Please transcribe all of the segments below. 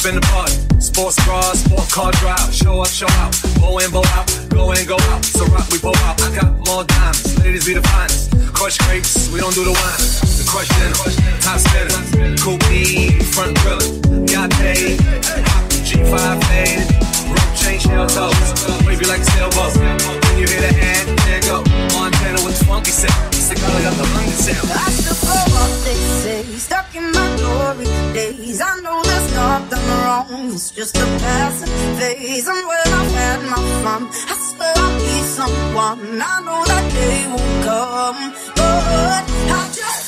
up in the party. Sports cars, sport car drive. Show up, show out. Bow in, bow out. Go in, go out. So rock, we pull out. I got more diamonds. Ladies be the finest. Crush grapes, we don't do the wine. The crush dinner, top spinner. Coupe, front grillin'. Got paid. G5 paid. Rope chain, shell toes. you like a sailboat. When you hear the hangise Sıkılıyordu hangisi I still go off they say Stuck in my glory days. I know there's nothing wrong It's just a passing phase. And when I've had my fun I swear I'll be someone. I know that day will come But I just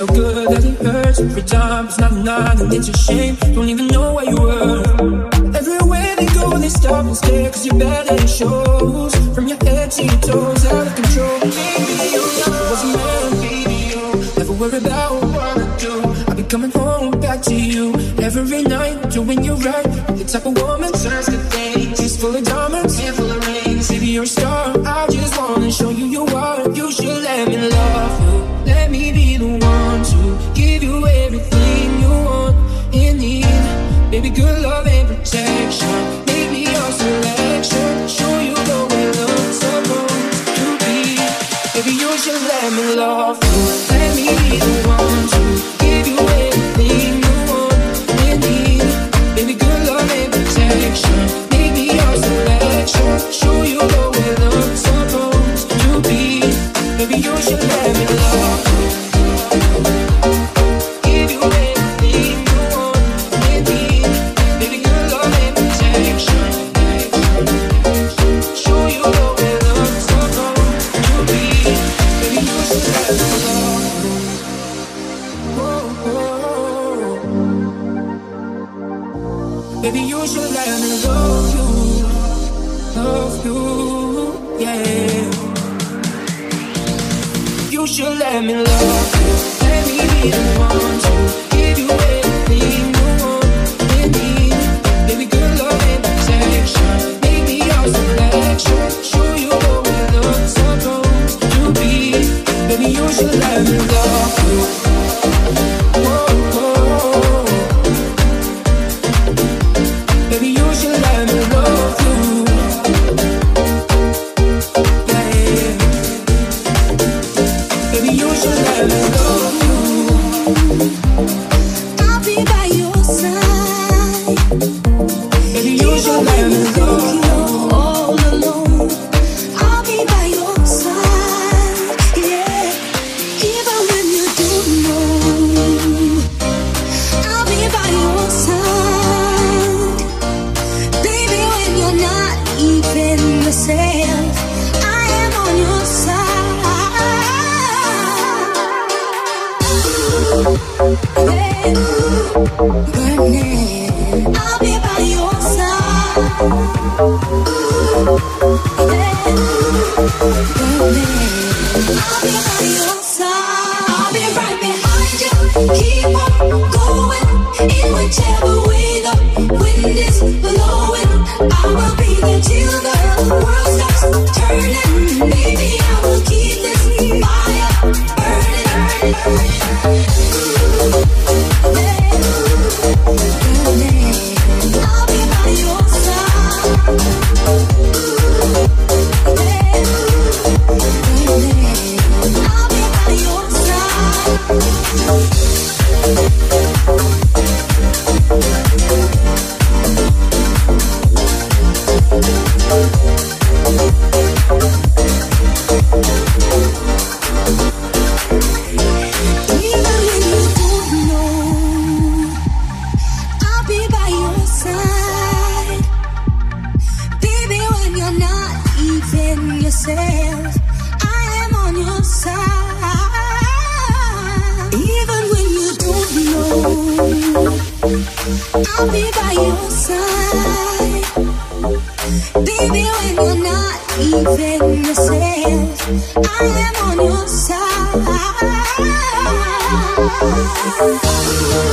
so good that it hurts. Every time it's not enough, and it's a shame. Don't even know where you were. Everywhere they go, they stop and stare, cause you're better it shows. From your head to your toes, out of control. Baby, you wasn't meant to be. Never worry about what I do. I'll be coming home back to you every night, doing you right. The type of woman turns the day. Just full of diamonds, handful of rings. Baby, you're a star. I Thank you.